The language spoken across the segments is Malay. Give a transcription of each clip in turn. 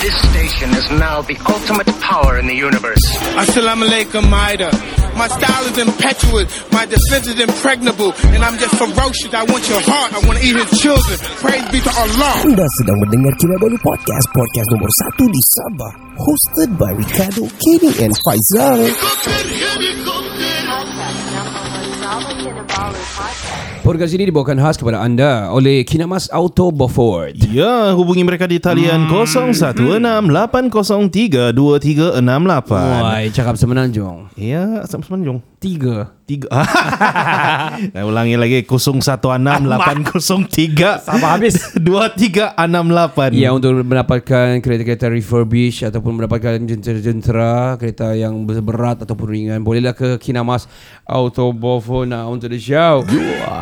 This station is now the ultimate power in the universe. Assalamu alaikum, Maida. My style is impetuous, my defense is impregnable, and I'm just ferocious. I want your heart, I want to eat his children. Praise be to Allah. Anda sedang mendengar Kinabalu Podcast, podcast nomor satu di Sabah. Hosted by Ricardo, Kenny and Faizal. Podcast ini dibawakan khas kepada anda oleh Kinamas Auto Beaufort. Ya, hubungi mereka di talian 0168032368. Wah, cakap semenanjung. Ya, sama semenjung. Tiga. Tiga. Saya ulangi lagi 016803 Sama habis. 2368. Ya, untuk mendapatkan kereta-kereta refurbish ataupun mendapatkan jentera-jentera, kereta yang berat ataupun ringan, bolehlah ke Kinamas Auto Beaufort now untuk the show.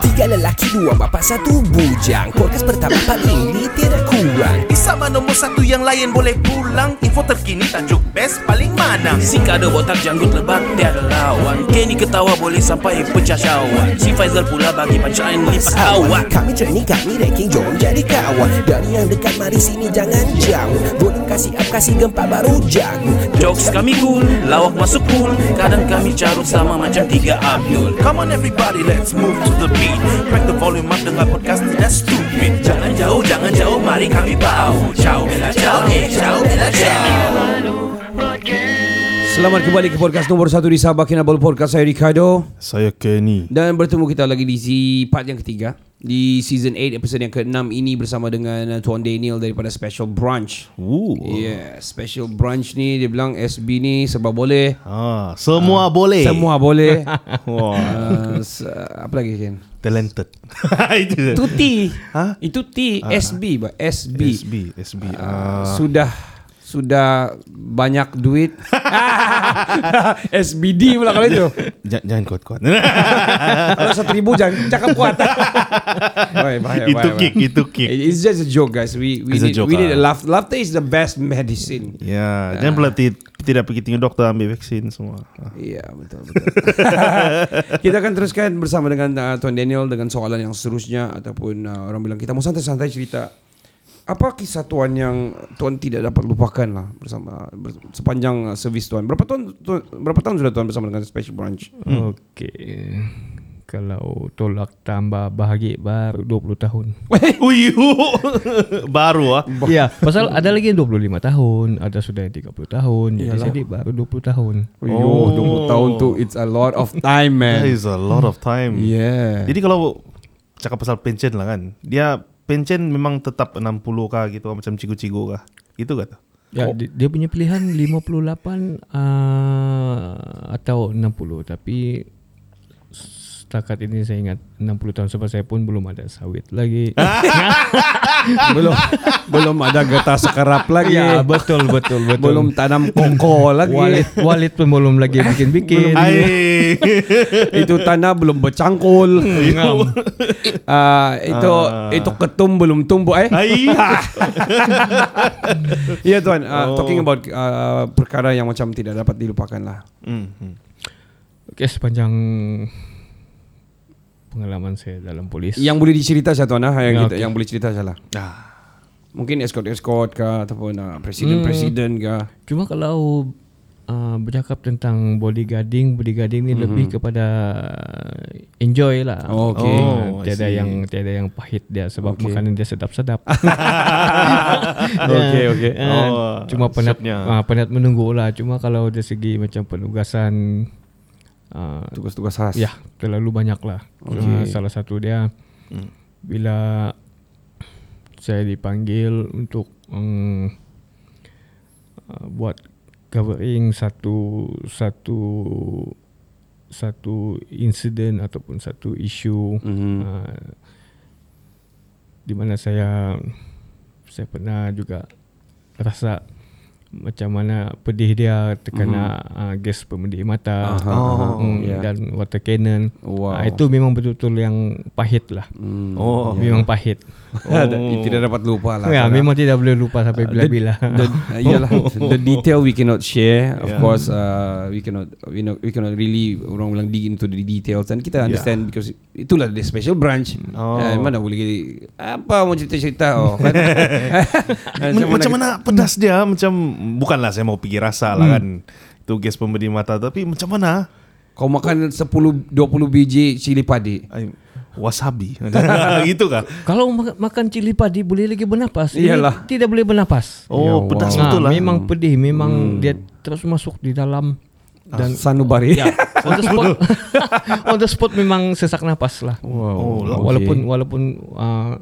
Tiga lelaki, dua bapa, satu bujang. Podcast pertama paling ini tidak kurang. Sama nombor satu yang lain boleh pulang. Info terkini tajuk best paling mana. Si kada botak janggut lebat tiada lawan. Kenny ketawa boleh sampai pecah syawak Si Faizal pula bagi punchline lipat awak Kami training, kami ranking, jom jadi kawan. Dari yang dekat, mari sini jangan jauh. Boleh kasih up, kasih gempa baru jago. Jokes kami cool, lawak masuk cool Kadang kami carut sama macam tiga Abdul. Come on everybody let's move to the beat. Crack the volume up dengar podcast tidak stupid. Jangan jauh, jangan jauh, mari kami bau Ciao, bella ciao, eh ciao, bella ciao Selamat kembali ke podcast nombor satu di Sabah Kinabalu Podcast. Saya Ricardo. Saya Kenny. Dan bertemu kita lagi di si part yang ketiga di season 8 episode yang ke-6 ini bersama dengan uh, Tuan Daniel daripada Special Brunch. Ooh. Yeah, Special Brunch ni dia bilang SB ni sebab boleh. Ah, semua boleh. Semua boleh. Wah, uh, se- apa lagi Ken? talented. Itu T. Ha? Itu T. SB ba? SB. SB, SB. Uh, Ah. sudah sudah banyak duit. SBD pula kalau itu. Jangan, jangan kuat-kuat. Kalau satu ribu jangan cakap kuat. Bahaya, bahaya, itu bahaya, kick, bahaya. itu kick. It's just a joke guys. We we It's need, joke, we need a ah. laugh. Laughter is the best medicine. Ya, jangan pula ti- tidak pergi tengok doktor ambil vaksin semua. Iya betul betul. kita akan teruskan bersama dengan uh, Tuan Daniel dengan soalan yang seterusnya ataupun uh, orang bilang kita mau santai-santai cerita. Apa kisah tuan yang tuan tidak dapat lupakan lah bersama ber, sepanjang uh, servis tuan? Berapa tahun, tuan? Berapa tahun sudah tuan bersama dengan Special Branch? Hmm. Okey. Kalau tolak tambah bahagi baru 20 tahun. Uyu. Baru ah. Ya, pasal ada lagi yang 25 tahun, ada sudah yang 30 tahun. Jadi jadi baru 20 tahun. Oh, 20 tahun tu it's a lot of time man. That is a lot of time. Yeah. Jadi kalau cakap pasal pension lah kan, dia pension memang tetap 60 kah gitu macam cigu-cigu kah? Itu kah? tu? Ya, dia, dia punya pilihan 58 uh, atau 60 tapi setakat ini saya ingat 60 tahun sebab saya pun belum ada sawit lagi. belum belum ada getah sekerap lagi. ya, betul betul betul. Belum tanam koko lagi. wallet wallet pun belum lagi bikin-bikin. Hai. itu tanah belum bercangkul. Ah, itu itu ketum belum tumbuh eh. Hai. Ya tuan, uh, talking about uh, perkara yang macam tidak dapat dilupakan lah. Hmm, hmm. Okey, sepanjang pengalaman saya dalam polis. Yang boleh dicerita saya tuan ah, yang Ya, kita, yang boleh cerita saya lah. Ah. Mungkin escort-escort kah ataupun uh, presiden-presiden kah. Cuma kalau uh, bercakap tentang bodyguarding, bodyguarding ni mm-hmm. lebih kepada enjoy lah. Oh, okey. Oh, I tiada see. yang tiada yang pahit dia sebab okay. makanan dia sedap-sedap. Okey, okey. Ah, Oh, cuma penat uh, penat menunggu lah. Cuma kalau dari segi macam penugasan uh, Tugas-tugas khas. Ya, terlalu banyak lah. Okay. Uh, salah satu dia Hmm. bila saya dipanggil untuk um, uh, buat covering satu satu satu insiden ataupun satu isu Mhm. uh, di mana saya saya pernah juga rasa macam mana pedih dia terkena uh, gas pemedih mata Aha, aha, mm, ya. dan water cannon. Wow. Ah, itu memang betul-betul yang pahit lah. Oh. Memang pahit. Oh. Tidak dapat lupa lah. Ya, Karena- memang tidak boleh lupa sampai bila-bila. the, uh, iyalah the detail we cannot share of Yeah. course uh, we cannot we know we cannot really orang bilang dig into the details dan kita understand because itulah the special branch Oh. uh, mana boleh apa mau cerita-cerita oh kan M- macam mana pedas dia macam bukanlah saya mau pergi rasa Hmm. lah kan itu gas pemberi mata tapi macam mana kau makan 10 20 biji cili padi wasabi. Gitu kah? Kalau ma- makan cili padi boleh lagi bernapas. Ini Iyalah. tidak boleh bernapas. oh pedas Ah, betul lah. Memang pedih, memang dia terus masuk di dalam dan sanubari. Ya on the spot. On the spot memang sesak napas lah. Oh, okay. walaupun walaupun uh,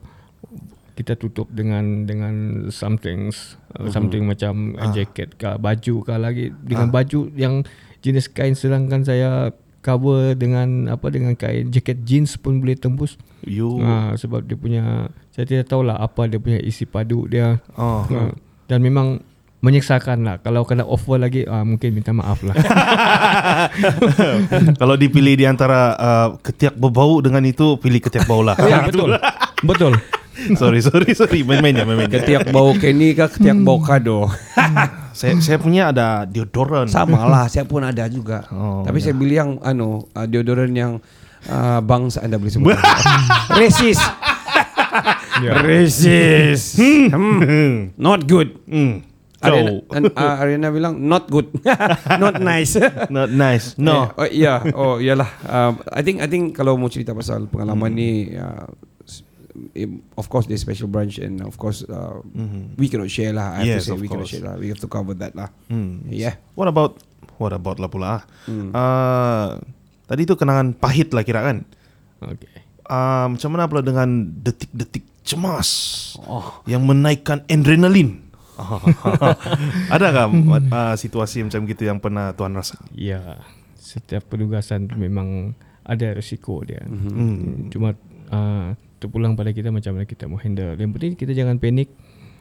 kita tutup dengan dengan something uh, something macam uh. jacket ke baju ke lagi. Dengan baju yang jenis kain sedangkan saya cover dengan apa dengan kain jaket jeans pun boleh tembus. you Ha, sebab dia punya saya tidak tahulah apa dia punya isi padu dia. Oh. Ha, dan memang menyeksakan lah. Kalau kena offer lagi uh, mungkin minta maaf lah. kalau dipilih di antara uh, ketiak berbau dengan itu pilih ketiak bau lah ya betul. betul. sorry sorry sorry. Main-main ya main-main ya. ketiak bau Kenny kah ketiak bau kado? Saya saya punya ada deodoran sama lah saya pun ada juga. Oh, tapi saya beli yang anu uh, deodoran yang uh, bangsa anda boleh sebut. Resis resis hmm. not good. Hmm. Ariana, So, an, uh, Ariana bilang not good, not nice. not nice. No. Eh, oh, yeah, oh iyalah. Um, I think I think kalau mau cerita pasal pengalaman Hmm. ni, uh, of course there's special branch and of course uh, we cannot share lah. I have. Yes, to say of we cannot course. share lah. We have to cover that lah. Hmm. Yeah. What about What about lah pula uh, Tadi tu kenangan pahit lah kira kan Okay. uh, Macam mana pula dengan detik-detik cemas oh. Yang menaikkan adrenalin Ada tak uh, situasi macam gitu yang pernah Tuan rasa? Ya, setiap penugasan tu memang ada risiko dia. Hmm. Hmm. Cuma uh, terpulang pada kita macam mana kita mau handle. Yang penting kita jangan panik.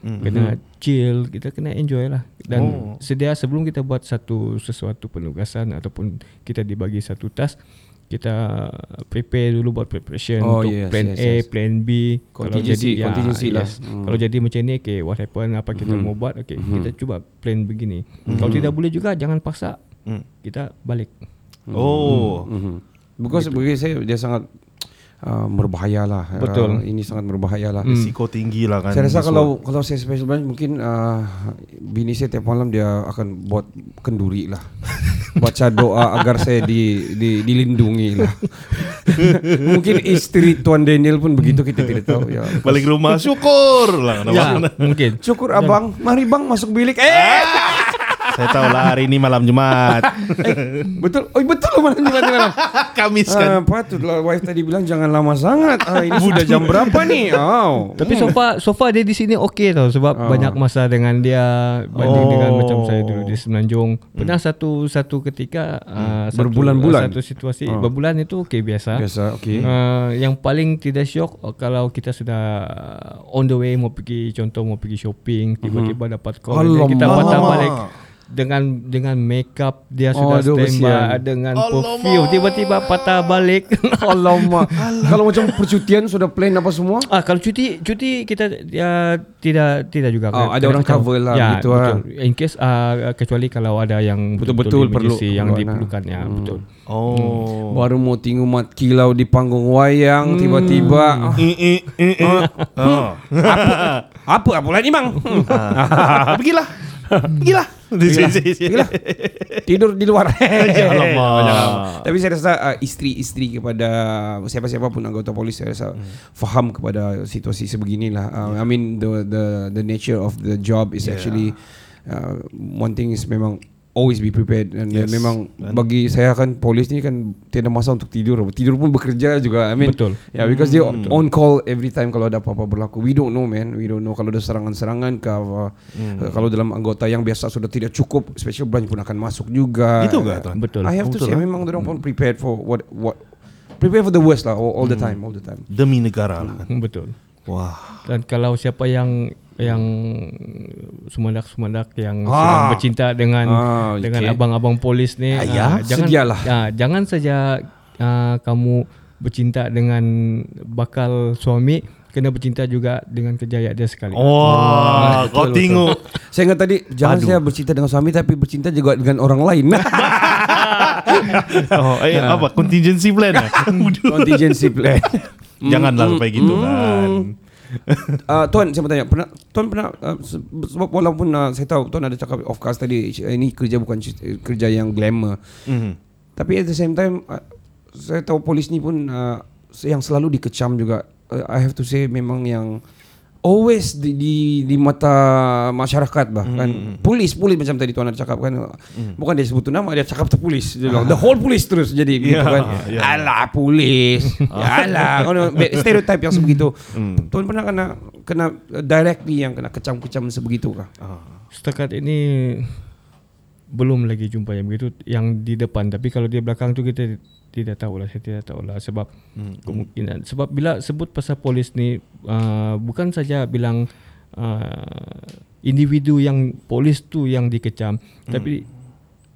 Hmm. Kena chill, kita kena enjoy lah. Dan Oh. sedia sebelum kita buat satu sesuatu penugasan ataupun kita dibagi satu task, kita prepare dulu buat preparation Oh, untuk yes, plan yes, A, yes. plan B. Contingency, ya, contingency lah. yes. Hmm. Kalau jadi macam ni, okay, what happen, apa kita mau buat, okay, kita cuba plan begini. Kalau tidak boleh juga, jangan paksa. Hmm. Kita balik. Oh Mm-hmm. Because bagi saya dia sangat uh, berbahaya lah. Betul. Uh, ini sangat berbahaya lah. Risiko tinggi lah kan Saya rasa kalau kalau saya special branch mungkin uh, bini saya tiap malam dia akan buat kenduri lah. Baca doa agar saya di, di dilindungi lah. mungkin istri Tuan Daniel pun begitu kita tidak tahu ya. Balik rumah syukur lah Ya, mungkin. Syukur abang, mari bang masuk bilik. Eh, Saya tahu lah hari ini malam Jumat betul. Oh betul loh malam Jumat malam. Kamis Ah, kan patutlah wife tadi bilang jangan lama sangat. Ah, ini sudah jam berapa nih? Oh. Tapi so far, so far dia di sini okey tau sebab Oh. banyak masa dengan dia banding Oh. dengan macam saya dulu di Semenanjung. Pernah satu satu ketika uh, satu- Berbulan-bulan? satu situasi Oh. berbulan itu okey biasa. Biasa, okey. Uh, yang paling tidak syok uh, kalau kita sudah on the way mau pergi contoh mau pergi shopping tiba-tiba dapat call Alamak. kita patah balik dengan dengan makeup dia Oh, sudah standby dengan perfume tiba-tiba patah balik Alamak. Kalau macam percutian sudah plan apa semua? Ah kalau cuti cuti kita ya, tidak tidak juga. Oh, ada orang cover lah, ya, gitu betul. lah. In case uh, kecuali kalau ada yang Betul-betul perlu emergency yang diperlukan ya Hmm. betul. Oh Baru mau tinggal mat kilau di panggung wayang tiba-tiba ah, I, i, i, i. Oh. apa apa lagi bang? Ah, Pergilah Pergilah Pergilah. Tidur di luar. Alamak. Tapi saya rasa uh, isteri-isteri kepada siapa-siapa pun anggota polis saya rasa faham kepada situasi sebeginilah. Uh, I mean the the the nature of the job is actually uh, one thing is memang always be prepared and yes. Memang bagi saya kan polis ni kan tiada masa untuk tidur. Tidur pun bekerja juga. I mean Betul. Yeah, because they on call every time kalau ada apa-apa berlaku. We don't know man. We don't know kalau ada serangan-serangan ke apa. Kalau dalam anggota yang biasa sudah tidak cukup, special branch pun akan masuk juga. Itu ke, Tuan? Betul. I have to Betul, say ah? memang orang pun prepared for what what prepare for the worst lah all, all the time, all the time. Demi negara lah kan Hmm, Betul. Wah Dan kalau siapa yang yang sumandak-sumandak yang Ah. sedang bercinta dengan Ah, dengan okay. abang-abang polis ni. Ah, ya, jangan sedialah. Ya, jangan saja ah, kamu bercinta dengan bakal suami kena bercinta juga dengan kejayaan dia sekali. Wah, kau tengok. Saya ingat tadi jangan Padu. saya bercinta dengan suami tapi bercinta juga dengan orang lain. Oh, eh, apa contingency plan eh? Contingency plan. Janganlah sampai gitu kan. Uh, tuan saya mau tanya pernah tuan pernah uh, se- sebab walaupun uh, saya tahu tuan ada cakap of course tadi eh, ini kerja bukan cer- kerja yang glamour Mhm. tapi at the same time uh, saya tahu polis ni pun uh, yang selalu dikecam juga uh, I have to say memang yang always di di, di mata masyarakat bahkan Hmm, polis polis macam tadi tuan ada cakap kan. Bukan dia sebut tu nama dia cakap tu polis. Dia bilang the whole police terus jadi gitu Ya, kan. ya. alah polis. Alah. Kau stereotype yang sebegitu. Hmm. tuan pernah kena kena directly yang kena kecam-kecam sebegitu kah? Setakat ini belum lagi jumpa yang begitu yang di depan tapi kalau di belakang tu kita tidak tahu lah saya tidak tahu lah sebab hmm. kemungkinan sebab bila sebut pasal polis ni uh, bukan saja bilang uh, individu yang polis tu yang dikecam hmm. tapi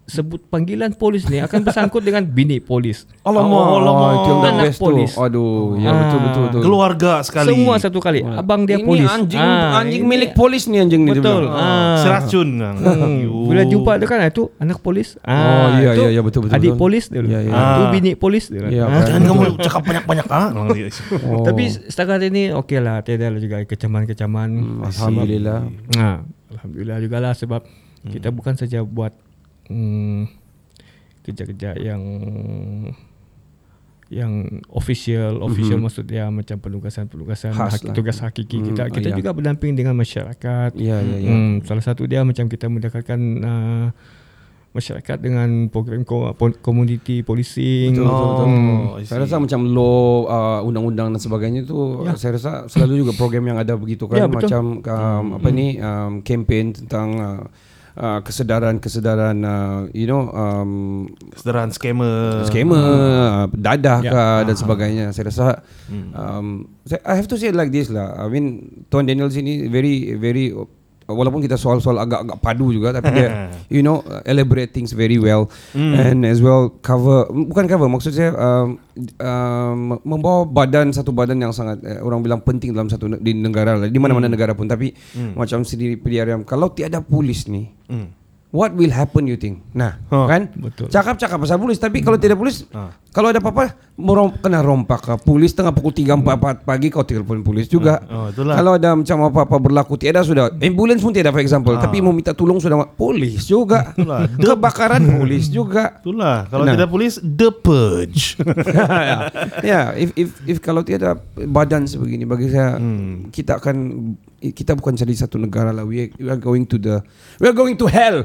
sebut panggilan polis ni akan bersangkut dengan bini polis Alamak, alamak. itu yang the Anak best polis. tu. Aduh, ya Ah. betul betul betul. Keluarga sekali. semua satu kali abang dia ini polis anjing Ah, anjing ini- milik polis ni anjing ni betul bilang. ah. Seracun. Hmm. Bila jumpa dia kan itu anak polis. Oh, iya, itu iya, iya, betul, betul, Adik betul. polis dia. Iya, iya. Ah. Itu Ah. bini polis dia. Iya, Ah. Jangan kamu cakap banyak-banyak ah. Oh. Tapi setakat ini okey lah Tiada lah juga kecaman-kecaman Hmm, Alhamdulillah. Nah, Alhamdulillah juga lah Sebab kita bukan saja buat hmm, Kerja-kerja yang Yang official Official maksud dia Macam penugasan-penugasan Khas hak- lah. Tugas hakiki Hmm, kita Kita iya. juga berdamping dengan masyarakat Ya ya ya. Hmm, salah satu dia macam kita mendekatkan uh, masyarakat dengan program community policing. Betul, betul, betul. Hmm. I Saya rasa macam law uh, undang-undang dan sebagainya tu Ya. saya rasa selalu juga program yang ada begitu kan Ya, betul. macam um, apa ni um, campaign tentang uh, uh, kesedaran-kesedaran uh, you know um, Kesedaran scammer. skema uh, dadah Ya. ke dan sebagainya. Saya rasa um, saya- I have to say it like this lah. I mean Tuan Daniel sini very very walaupun kita soal-soal agak-agak padu juga tapi dia you know elaborate things very well. And as well cover bukan cover maksud saya um, um, membawa badan satu badan yang sangat uh, orang bilang penting dalam satu di negara lah. Di mana-mana negara pun tapi macam sendiri PDRM kalau tiada polis ni What will happen you think? Nah, Huh. kan? Betul. Cakap-cakap pasal polis tapi kalau tidak polis, kalau ada apa-apa merom, kena rompak ke polis tengah pukul 3 4 pagi kau telefon polis juga. Oh, itulah. Kalau ada macam apa-apa berlaku tiada sudah ambulans pun tiada for example, tapi mau minta tolong sudah polis juga. Itulah. Kebakaran polis juga. Itulah. Kalau Nah. tidak polis, the purge. ya, if if if kalau tiada badan sebegini bagi saya Hmm. kita akan kita bukan jadi satu negara lah. We are going to the we are going to hell.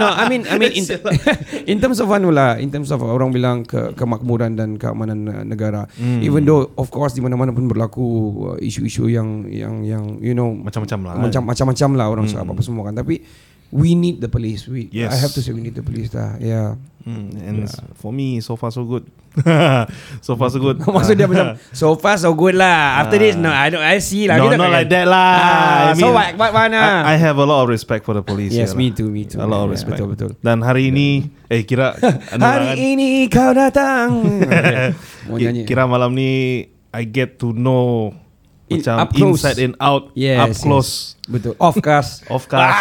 No, I mean I mean in, in terms of anu lah, in terms of orang bilang ke, kemakmuran dan keamanan uh, negara. Hmm. Even though of course di mana-mana pun berlaku uh, isu-isu yang yang yang you know Macam-macam lah. macam macam-macam lah orang cakap apa semua kan. Tapi we need the police. We Yes. I have to say we need the police lah. Yeah. Hmm, and for me, so far so good. so far so good. Maksud dia macam So far so good lah After this No I don't I see lah no, not like that lah. Ah, I So mean, what What mana I, I have a lot of respect for the police. Yes yeah me lah. too Me too A lot of Yeah, respect. Betul betul Dan hari ini, eh kira Hari kan? ini kau datang nyanyi Kira malam ni I get to know In- macam up close. inside and out, Yes up yes. close, Betul Off cast of course.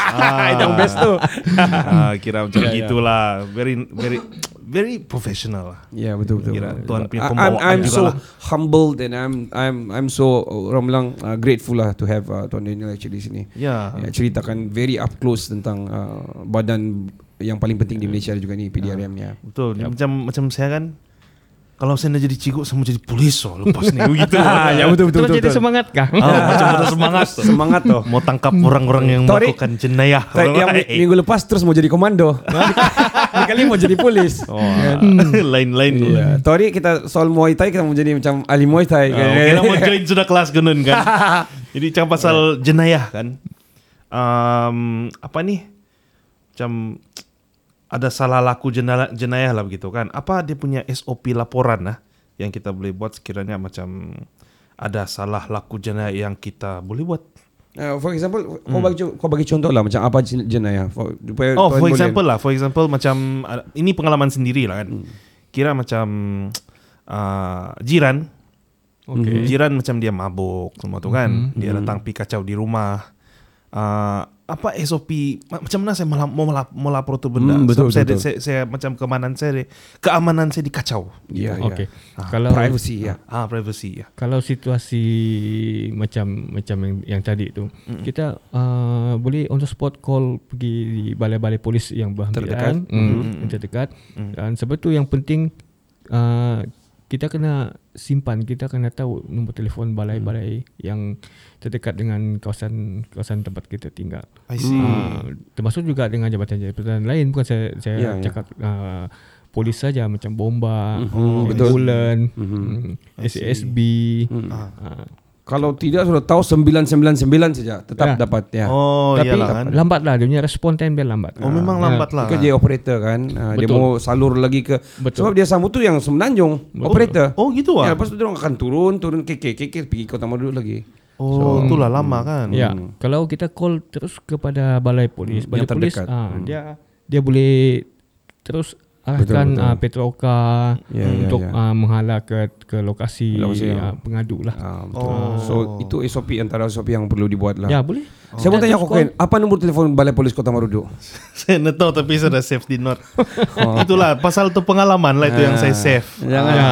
Itu yang best tu ah, kira macam Ya, ya. gitulah. Very very very professional lah. Ya betul betul. Kira Tuhan punya I'm, pembawaan I'm juga so lah. humbled and I'm I'm I'm so orang bilang uh, grateful lah to have uh, Tuan Daniel actually di sini. Ya. Ya, ceritakan very up close tentang uh, badan yang paling penting di Malaysia juga ni PDRM ya. Betul. Macam macam saya kan kalau saya nak jadi cikgu saya mau jadi polis oh lepas ni begitu. ya betul Terus jadi semangat kah? Ah, macam ada semangat. Semangat tu. Mau tangkap orang-orang yang Tori- melakukan jenayah. Tori- yang mi- minggu lepas terus mau jadi komando. Kali mau jadi polis. Oh, lain-lain tu. Iya. Tori kita soal Muay Thai kita mau jadi macam ahli Muay Thai. Ah, okay lah mau join sudah kelas gunun kan. Jadi macam pasal jenayah kan. Um, apa ni? Macam ada salah laku jenayah, jenayah lah begitu kan. Apa dia punya SOP laporan lah yang kita boleh buat sekiranya macam ada salah laku jenayah yang kita boleh buat Uh, for example, kau bagi kau bagi contoh lah macam apa jen- jenayah. For, supaya Oh, for boleh- example lah, for example macam uh, ini pengalaman sendiri lah kan. Hmm. Kira macam uh, jiran, Okay. jiran macam dia mabuk semua tu kan. Dia datang pi kacau di rumah. Uh, apa SOP ma- macam mana saya melap, mau melap, mau lapor tu benda. Hmm, betul, Sebab saya, betul. saya, saya, macam keamanan saya keamanan saya dikacau. Ya, ya. Okay. Kalau Privacy ya. Ah, privacy ya. kalau situasi macam macam yang, yang tadi tu mm kita uh, boleh on the spot call pergi di balai-balai polis yang berhampiran mm yang terdekat dan sebab tu yang penting uh, kita kena simpan kita kena tahu nombor telefon balai-balai yang terdekat dengan kawasan kawasan tempat kita tinggal I see. Uh, termasuk juga dengan jabatan-jabatan lain bukan saya saya Ya, ya. cakap uh, polis saja macam bomba, Mhm, betul. ambulan, mm SASB. Uh, Kalau tidak sudah tahu 999 saja tetap Ya. dapat ya. Oh, tapi iyalah kan. lambat lah dia punya respon time dia lambat. Oh, memang Ya. lambat lah. Kan dia operator kan. Ah, dia Betul. mau salur lagi ke Betul. sebab dia sambut tu yang semenanjung operator. Oh, gitu Ya, ah. lepas tu dia orang akan turun, turun KK, KK pergi Kota Madu lagi. Oh, itulah lama kan. Ya, kalau kita call terus kepada balai polis, balai Yang polis terdekat. ah dia dia boleh terus arahkan betul. ah, Petroka Ya, ya, untuk ya. ah, menghala ke ke lokasi, Lokasi yang- ah, pengadu lah. Ah, betul. So itu SOP antara SOP yang perlu dibuat lah. Ya, boleh. Saya mau tanya kau Ken, apa nombor telefon Balai Polis Kota Marudu? saya nak tahu tapi saya dah save di note. Itulah pasal tu pengalaman lah itu yang saya save. Jangan. Ya.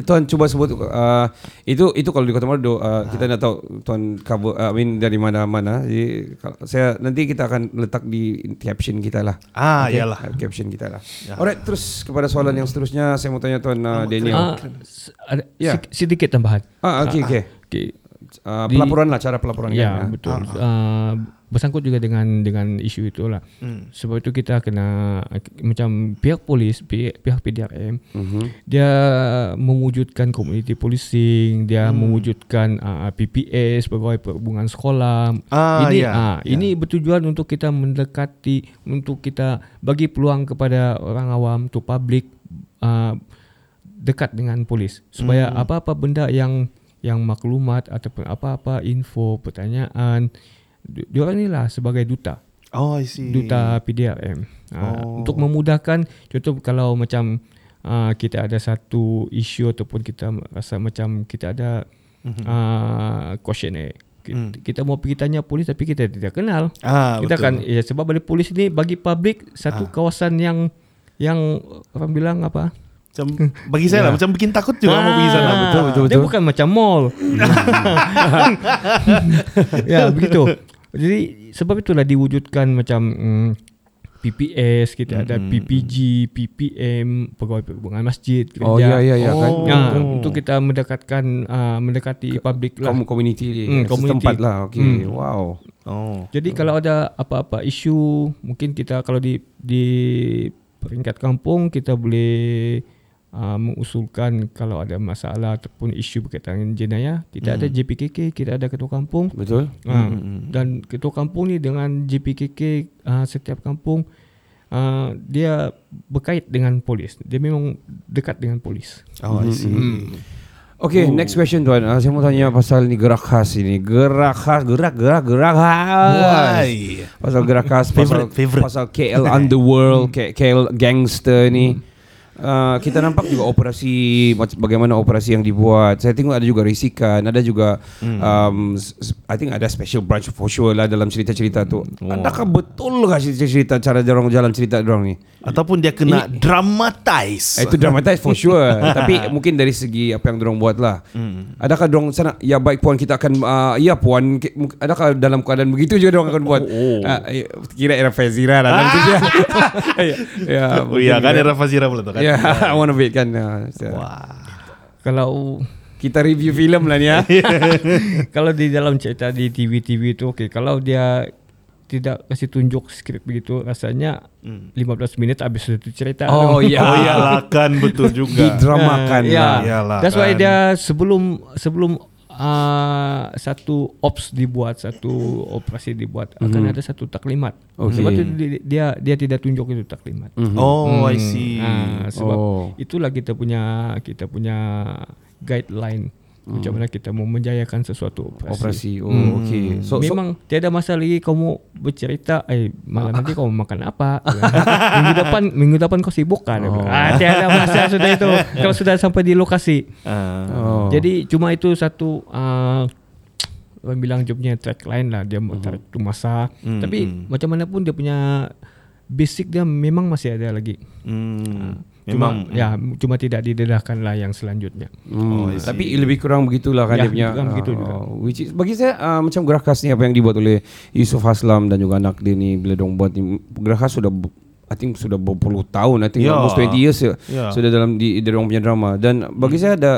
Tuan cuba sebut uh, itu itu kalau di Kota Marudu uh, kita nak tahu tuan cover uh, I mean dari mana-mana. Jadi kalau- saya nanti kita akan letak di caption kita lah. Ah, Okay? iyalah. Uh, Caption kita lah. Alright, terus kepada soalan yang seterusnya saya mau tanya tuan uh, Daniel. Ah, s- ada Ya. sik- sedikit tambahan. Ah, okey okey. Okay. Uh, Di- pelaporan lah cara pelaporan Ya, kan. betul. Uh, bersangkut juga dengan dengan isu itulah. Hmm. Sebab itu kita kena macam pihak polis, pihak, pihak PDRM, Mhm. dia mewujudkan community policing, dia mewujudkan uh, PPS, pegawai perhubungan sekolah. Ah, ini ya, ah, ini bertujuan untuk kita mendekati untuk kita bagi peluang kepada orang awam to public uh, dekat dengan polis supaya apa-apa benda yang yang maklumat ataupun apa-apa info pertanyaan di- diorang inilah sebagai duta Oh, I see. duta PDRM uh, untuk memudahkan contoh kalau macam uh, kita ada satu isu ataupun kita rasa macam kita ada uh, questionnaire kita, kita mau pergi tanya polis tapi kita tidak kenal Ah, kita betul. kan ya sebab balai polis ini bagi publik satu kawasan yang yang orang bilang apa Macam bagi saya lah macam bikin takut juga mau pergi sana. Ah, Betul betul. Dia bukan macam mall. ya, begitu. Jadi sebab itulah diwujudkan macam mm, PPS, kita ada PPG, PPM, pegawai perhubungan masjid, Oh gereja. ya ya ya kan. Ya, untuk kita mendekatkan uh, mendekati publik lah. Kaum community Hmm, community. setempat lah. Okey. Hmm. Wow. Oh. Jadi kalau ada apa-apa isu, mungkin kita kalau di di peringkat kampung kita boleh uh, mengusulkan kalau ada masalah ataupun isu berkaitan dengan jenayah, kita ada JPKK, kita ada ketua kampung. Betul? Uh, dan ketua kampung ni dengan JPKK uh, setiap kampung uh, dia berkait dengan polis. Dia memang dekat dengan polis. Oh, I see. Okay, next question tuan. Uh, saya mau tanya pasal ni gerak khas ini. Gerak khas, gerak gerak gerak khas. Why? Pasal gerak khas, pasal Favorite, favorite. pasal KL Underworld, KL Gangster ni. Uh, kita nampak juga operasi bagaimana operasi yang dibuat. Saya tengok ada juga risikan, ada juga um, s- s- I think ada special branch for sure lah dalam cerita-cerita tu. Adakah betul lah cerita-cerita cara dorong jalan cerita dorong ni? Ataupun dia kena dramatize. Eh, Itu dramatize for sure Tapi mungkin dari segi Apa yang dorong buat lah Adakah dorong sana Ya baik puan kita akan uh, Ya puan Adakah dalam keadaan begitu juga dorong akan buat oh, uh, Kira era Fazira lah Nanti dia Ya, ya, Oh iya kan era Fazira pula tu kan. Ya One of it kan uh, so. Kalau Kita review filem lah ni ya kalau di dalam cerita di TV-TV itu okey kalau dia tidak kasih tunjuk skrip begitu rasanya 15 minit habis satu cerita Oh ya Oh iyalah kan betul juga. Didramakan ya. lah Iyalah That's why kan. dia sebelum sebelum uh, satu ops dibuat, satu operasi dibuat akan ada satu taklimat. Okay. Sebab itu di- dia dia tidak tunjuk itu taklimat. Oh, I see. Ah, sebab Oh. itulah kita punya kita punya guideline Macam mana kita mau menjayakan sesuatu operasi. Operasi. Oh, Hmm. okay. So, so Memang tiada masa lagi kau mau bercerita Eh malam nanti kau mau makan apa Minggu depan Minggu depan kau sibuk kan oh. ah, Tiada masa sudah itu Kau sudah sampai di lokasi Ah. oh. Jadi cuma itu satu uh, Orang bilang dia punya track lain lah Dia tarik tu masa Hmm, Tapi hmm. macam mana pun dia punya Basic dia memang masih ada lagi Hmm. Cuma Memang ya cuma tidak didedahkan lah yang selanjutnya. Hmm, Oh, tapi lebih kurang begitulah kan Ya, dia punya kurang begitu ah, juga. which is, bagi saya ah, macam Gerakas ni apa yang dibuat oleh Yusuf Haslam dan juga anak dia ni bila dong buat ni Gerakas sudah bu- I think sudah berpuluh tahun I think Ya. almost 20 years ya, Ya. sudah dalam di di orang punya drama dan bagi saya ada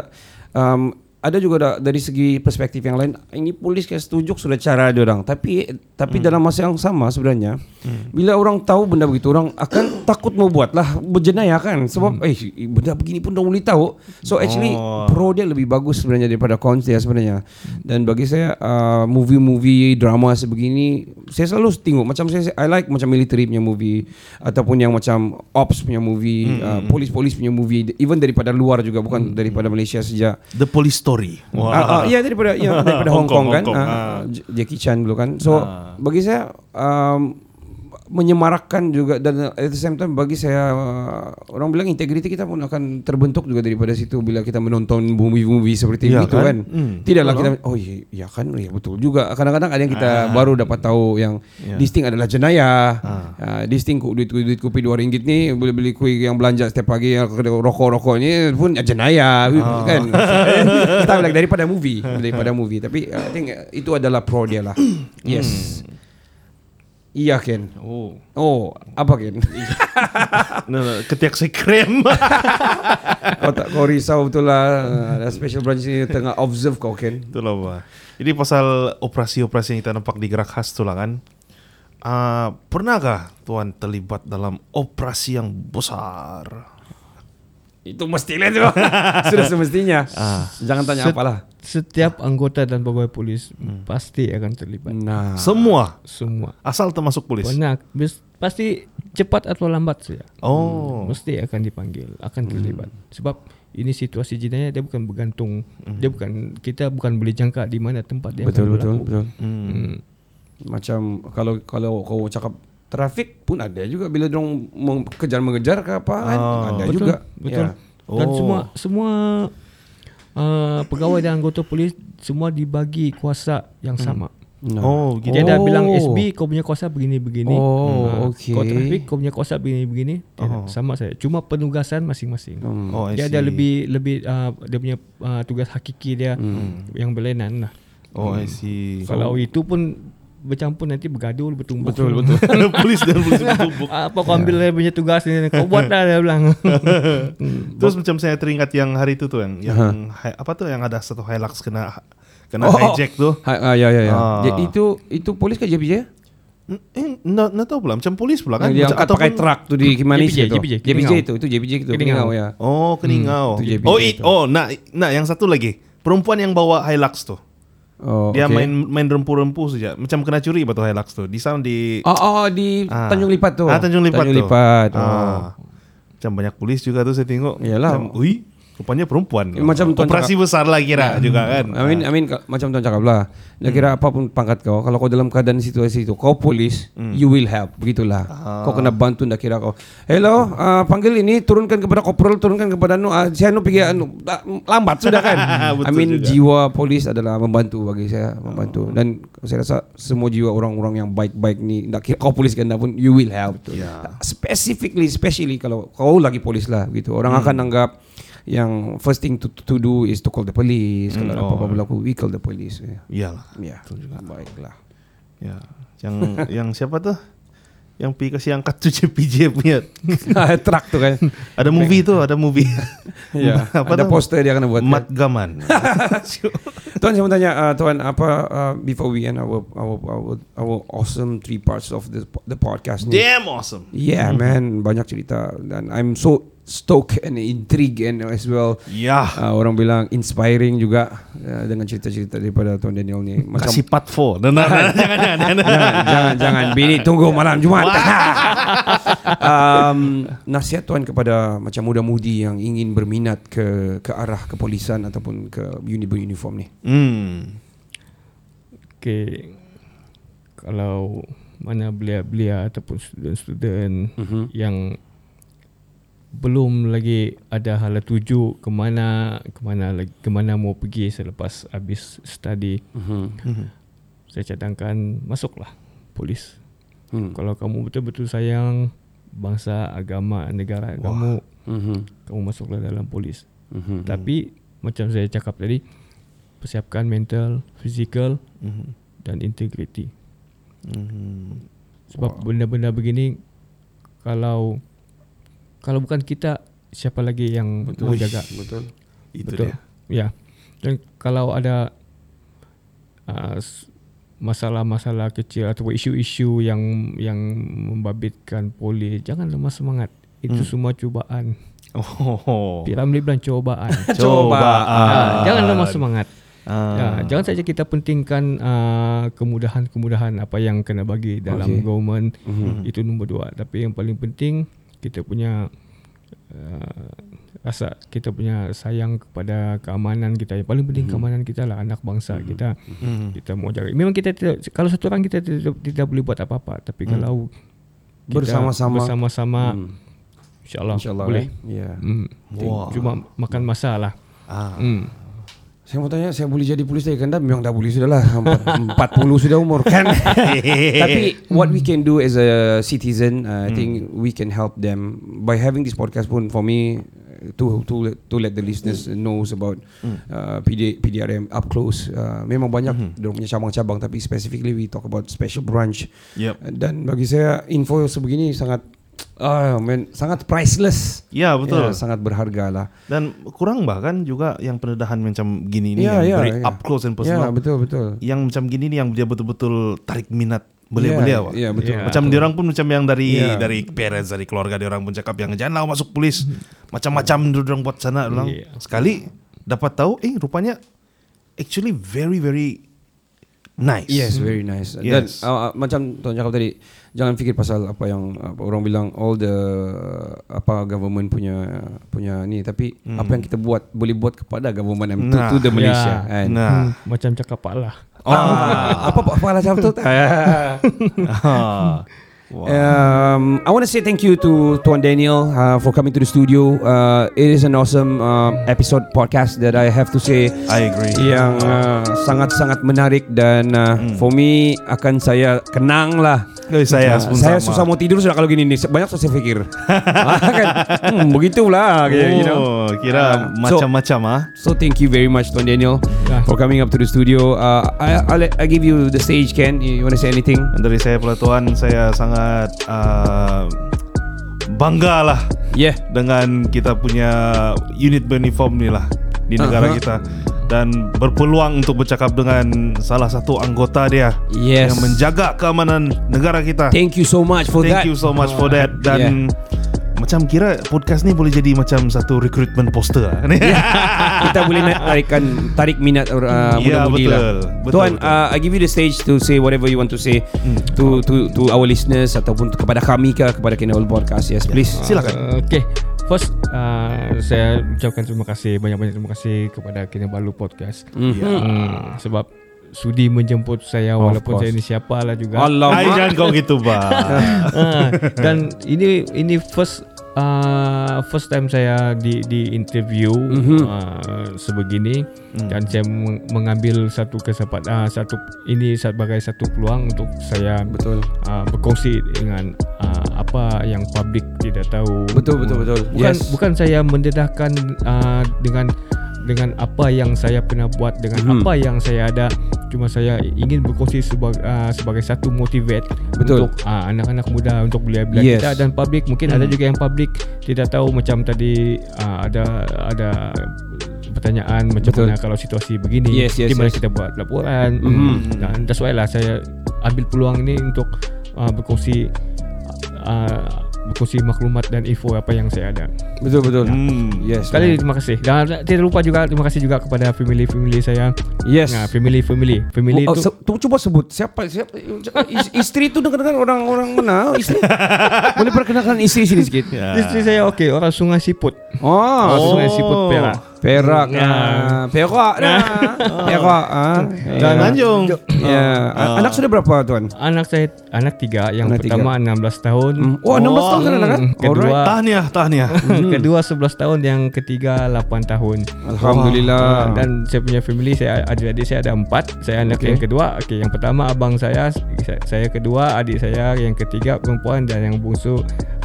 um, ada juga da, dari segi perspektif yang lain ini polis kayak setuju sudah cara dia orang. Tapi tapi dalam masa yang sama sebenarnya bila orang tahu benda begitu orang akan takut mau buat lah berjenayah kan? Sebab eh benda begini pun dah boleh tahu. So actually Oh. pro dia lebih bagus sebenarnya daripada cons dia sebenarnya. Dan bagi saya uh, movie-movie drama sebegini saya selalu tengok. Macam saya I like macam military punya movie ataupun yang macam ops punya movie uh, polis-polis punya movie even daripada luar juga bukan daripada Malaysia saja The Police Story. Ah, ah, ya daripada ya, daripada Hong, Hong Kong, Kong, kan. Hong Kong. J- Jackie Chan dulu kan. So Ah. bagi saya um, menyemarakkan juga dan at the same time bagi saya uh, orang bilang integriti kita pun akan terbentuk juga daripada situ bila kita menonton movie-movie seperti Iya itu kan? kan, Hmm. tidaklah kita oh iya, iya kan? Ya betul juga. Kadang-kadang ada yang kita baru dapat tahu yang Ya. this thing adalah jenayah. Uh, this thing ku- duit duit kopi 2 ringgit ni boleh beli kuih yang belanja setiap pagi yang rokok-rokok ni pun jenayah kan? Kita bilang daripada movie daripada movie. Tapi uh, I think uh, itu adalah pro dia lah. Yes Iya Ken Oh. Oh apa Ken No, no, ketiak saya krem. Kau tak kau risau betul lah Ada special branch ni Tengah observe kau Ken Itulah apa. Jadi pasal operasi-operasi yang kita nampak di gerak khas tu lah kan. Uh, pernahkah tuan terlibat dalam operasi yang besar? Itu mestilah tu Sudah semestinya Jangan tanya Set- apalah Setiap anggota dan pegawai polis pasti akan terlibat. Nah Semua Semua. asal termasuk polis. Bis- pasti cepat atau lambat saja. Oh. Mesti akan dipanggil, akan terlibat. Sebab ini situasi jenayah dia bukan bergantung. Dia bukan kita bukan boleh jangka di mana tempat dia Betul akan betul berlaku. betul Hmm. Macam Kalau kalau kau cakap Trafik pun ada juga Bila dong mau kejar mengejar ke apa kan Oh. Ada Betul, juga Betul. Ya. Dan Oh. semua semua uh, pegawai dan anggota polis semua dibagi kuasa yang sama. Nah. Oh, gitu. Dia dah Oh. bilang SB kau punya kuasa begini-begini. Oh, Ah, okey. Kau trafik kau punya kuasa begini-begini. Oh. Oh. Sama saja. Cuma penugasan masing-masing. Hmm. Oh, dia ada lebih lebih uh, dia punya uh, tugas hakiki dia yang berlainan lah. Oh, I see. Kalau itu pun bercampur nanti bergaduh bertumbuk. Betul betul polis dan polis bertumbuk. Apa kau ambil dia punya tugas ni kau buat dah dia bilang. Terus macam saya teringat yang hari itu tuh yang yang hi- apa tuh yang ada satu Hilux kena kena Oh. hijack tuh. ha, ah, Ya ya ya Ah. Jadi Itu itu polis ke JPJ? Eh, nggak nggak tahu pula macam polis pula kan. Yang dia angkat pakai truk tu di Kimanis JPJ. JPJ, JPJ Keningau. itu, itu JPJ itu. Keningau. Ya. Oh, keningau. Hmm, JPJ oh, i- itu. oh, nah, nah yang satu lagi. Perempuan yang bawa Hilux tuh. Oh, Dia okay. main main rempu-rempu saja. Macam kena curi batu Hilux tuh. Di sana di Oh, oh di Ah. Tanjung Lipat tu. Ah, Tanjung Lipat Tanjung tuh. Lipat. Oh. Ah. Macam banyak polis juga tuh saya tengok. Iyalah. Macam, Ui, rupanya perempuan. Eh, macam tuan operasi besar lah kira juga kan. I mean, I mean macam tuan cakap lah. Dia kira apapun pangkat kau, kalau kau dalam keadaan situasi itu, kau polis, you will help. Begitulah. Kau kena bantu dah kira kau. Hello, uh, panggil ini, turunkan kepada kopral, turunkan kepada anu. Uh, saya anu pergi anu. Ah, lambat sudah kan. I mean, juga. jiwa polis adalah membantu bagi saya, membantu. Dan saya rasa semua jiwa orang-orang yang baik-baik ni, nak kira kau polis kena pun, you will help. Ya. Specifically, especially kalau kau lagi polis lah, gitu. Orang akan anggap yang first thing to, to do is to call the police. Kalau ada oh. apa-apa berlaku, we call the police. Ya, Iyalah. ya. baiklah. Ya. Yang yang siapa tuh? Yang pergi kasih angkat tuh JPJ punya. Truck tu kan. Ada movie tuh, ada movie. ya. Apa ada tuh? poster dia kena buat. Mat kan? Gaman. Tuan saya mau tanya uh, tuan apa uh, before we end our our our, our awesome three parts of the the podcast ni. Damn awesome. Yeah man, banyak cerita dan I'm so stoked and intrigued and as well Ya. uh, orang bilang inspiring juga uh, dengan cerita-cerita daripada tuan Daniel ni. Macam Kasih part 4. Nah, nah, nah, jangan, jangan, jangan. jangan jangan bini tunggu malam Jumaat. um, nasihat tuan kepada macam muda-mudi yang ingin berminat ke ke arah kepolisan ataupun ke uni beruniform ni. Hmm. Okay. Kalau mana belia-belia ataupun student-student Mhm. yang belum lagi ada hala tuju ke mana ke mana lagi ke mana mau pergi selepas habis study Mhm. saya cadangkan masuklah polis Hmm. kalau kamu betul-betul sayang bangsa agama negara kamu Mhm. kamu masuklah dalam polis Mhm. tapi macam saya cakap tadi persiapkan mental fizikal Mhm. dan integriti Mhm. sebab benda-benda begini kalau kalau bukan kita siapa lagi yang Betul. menjaga Betul. Itu Betul. dia. Ya. Dan kalau ada uh, masalah-masalah kecil atau isu-isu yang yang membabitkan polis, jangan lemah semangat. Itu Hmm. semua cubaan. Oh. Piramli bilang cubaan. Cobaan. Ah, jangan lemah semangat. Ah. Ya, jangan saja kita pentingkan uh, kemudahan-kemudahan apa yang kena bagi dalam Okey. government Mhm. itu nombor dua. Tapi yang paling penting kita punya uh, rasa kita punya sayang kepada keamanan kita. Yang paling penting keamanan kita lah anak bangsa kita. Mhm. Kita mau jaga. Memang kita tidak kalau satu orang kita tidak, tidak boleh buat apa-apa. Tapi kalau kita Bersama-sama. bersama-sama Hmm. insyaallah, InsyaAllah boleh. eh? Ya. Hmm. Wah. Cuma makan masa lah. Ah. Hmm. Saya mau tanya, saya boleh jadi polis dari Kanda? Memang dah boleh sudah lah. Empat- 40 sudah umur kan? Tapi what we can do as a citizen, uh, I think we can help them by having this podcast pun for me uh, to to to let the listeners knows about uh, PD, PDRM up close. Uh, memang banyak dia punya cabang-cabang tapi specifically we talk about special branch. Yep. Dan bagi saya info sebegini sangat ah man, sangat priceless. Ya betul. Ya, sangat berharga lah. Dan kurang bahkan juga yang pendedahan macam gini ni Ya, yang ya, very ya. up close and Ya, personal. betul betul. Yang macam gini ni yang dia betul-betul tarik minat belia-belia. Wak. Ya, betul. Ya. Macam dia orang pun macam yang dari Ya. dari parents dari keluarga dia orang pun cakap yang janganlah masuk polis. Macam-macam dia orang buat sana orang. Ya. Sekali dapat tahu eh rupanya actually very very nice. Yes, very nice. Yes. Dan uh, uh, macam tuan cakap tadi, jangan fikir pasal apa yang apa orang bilang all the apa government punya punya ni, tapi apa yang kita buat boleh buat kepada government to, Nah. to the Malaysia. Ya. kan? Nah. Hmm, macam cakap Pak lah. Ah, apa apa lah macam tu? Ah. Um, I want to say thank you to Tuan Daniel uh, for coming to the studio. Uh, it is an awesome uh, episode podcast that I have to say I agree. yang uh, sangat-sangat menarik dan uh, for me akan saya kenang lah. Eh, saya pun saya sama. susah mau tidur sudah kalau gini nih. Banyak saya fikir. Ah, kan? Hmm, begitulah. Oh, you know. kira Um, so- macam-macam ah. So thank you very much, Tuan Daniel, Ah. for coming up to the studio. Uh, I, I'll, let- I give you the stage, Ken. You want to say anything? Dari saya pula tuan, saya sangat uh, bangga lah Yeah. dengan kita punya unit uniform ni lah di negara Aha. kita dan berpeluang untuk bercakap dengan salah satu anggota dia Yes. yang menjaga keamanan negara kita. Thank you so much for Thank that. you so much for that dan macam kira podcast ni boleh jadi macam satu recruitment poster lah. Kita boleh nak tarikkan tarik minat uh, Ya, muda-mudi betul. lah. Betul, Tuan, betul. Uh, I give you the stage to say whatever you want to say to to to our listeners ataupun kepada kami ke kepada Kenal Podcast. Yes, please. Silakan. Uh, okay. First, uh, saya ucapkan terima kasih banyak-banyak terima kasih kepada Kinabalu Podcast. Mhm. Hmm, sebab sudi menjemput saya Of walaupun course. saya ini siapa lah juga. Allah. Jangan kau gitu, Bang. Ah, dan ini ini first uh, first time saya di di interview Mhm. uh, sebegini dan saya meng- mengambil satu kesempatan uh, satu ini sebagai satu peluang untuk saya Betul. uh, berkongsi dengan uh, apa yang publik tidak tahu. Betul betul betul. Bukan yes. bukan saya mendedahkan uh, dengan dengan apa yang saya pernah buat dengan Mhm. apa yang saya ada cuma saya ingin berkongsi sebagai uh, sebagai satu motivate Betul. untuk uh, anak-anak muda untuk belia-belia Yes. kita dan publik mungkin ada juga yang publik tidak tahu macam tadi uh, ada ada pertanyaan macam Betul. mana kalau situasi begini Yes, yes, gimana yes. kita buat laporan Mhm. dan that's why lah saya ambil peluang ini untuk uh, berkongsi uh, berkongsi maklumat dan info apa yang saya ada. Betul betul. Hmm. Yes. Sekali man. terima kasih. Dan tidak lupa juga terima kasih juga kepada family-family saya. Yes. Nah, family-family. Family Oh, itu tu cuba sebut siapa siapa is- isteri tu dengar-dengar orang-orang mana isteri boleh perkenalkan isteri sini sikit Ya. isteri saya okey, orang Sungai Siput. oh, Sungai Siput Perak. Perak Ya. ah. Perak dah Perak ah. Dan Ya. Tanjung. Ya. Anak sudah berapa tuan? Anak saya anak tiga, yang Anak pertama 16 tahun. Hmm. Oh, 16 tahun kan anak kan? Hmm, kedua Alright. Tahniah, tahniah. kedua 11 tahun, yang ketiga 8 tahun. Alhamdulillah. Ah, dan saya punya family saya adik-adik saya ada empat. Saya anak Okey. yang kedua. Okey, yang pertama abang saya, saya- saya kedua, adik saya yang ketiga perempuan dan yang bungsu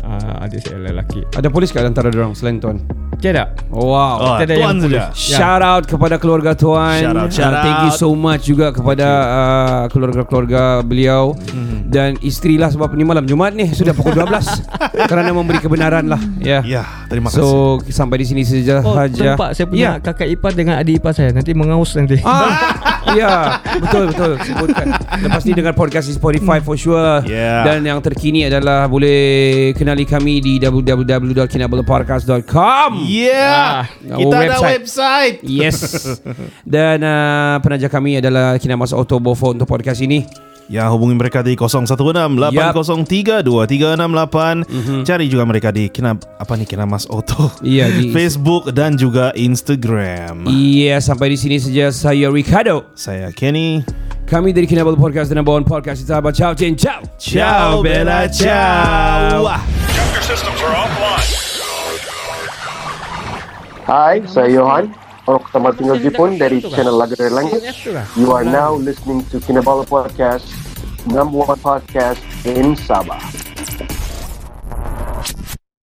uh, adik saya lelaki. Ada polis kat antara orang selain tuan? Tiada. Wow. Oh, Kita ada tuan yang saja. Shout out kepada keluarga tuan. Shout out, shout Uh, Thank you out. so much juga kepada uh, keluarga-keluarga beliau Hmm. dan isteri lah sebab ni malam Jumaat ni sudah pukul 12 kerana memberi kebenaran lah. Ya. Ya, terima kasih. So sampai di sini saja Oh, saja. tempat saya punya Ya. kakak ipar dengan adik ipar saya nanti mengaus nanti. Ah, ya, betul betul sebutkan. Lepas ni dengar podcast di Spotify for sure. Yeah. Dan yang terkini adalah boleh kenali kami di www.kinabalapodcast.com. Yeah. Ah, Kita ada website. website. Yes. Dan uh, penaja kami adalah Kinamas Auto Bofo untuk podcast ini. Ya, hubungi mereka di 016 803 2368. Cari juga mereka di Kina apa nih Kinamas Auto. Iya, di- Facebook dan juga Instagram. Iya, sampai di sini saja saya Ricardo. Saya Kenny. Kami dari Kinabal Podcast dan number one podcast di sahabat. Ciao, Cin, ciao. Ciao Bella, ciao. Hai, saya Johan, orang pertama tinggal Jepun dari channel Laga dari Langit. You are now listening to Kinabalu Podcast, number one podcast in Sabah.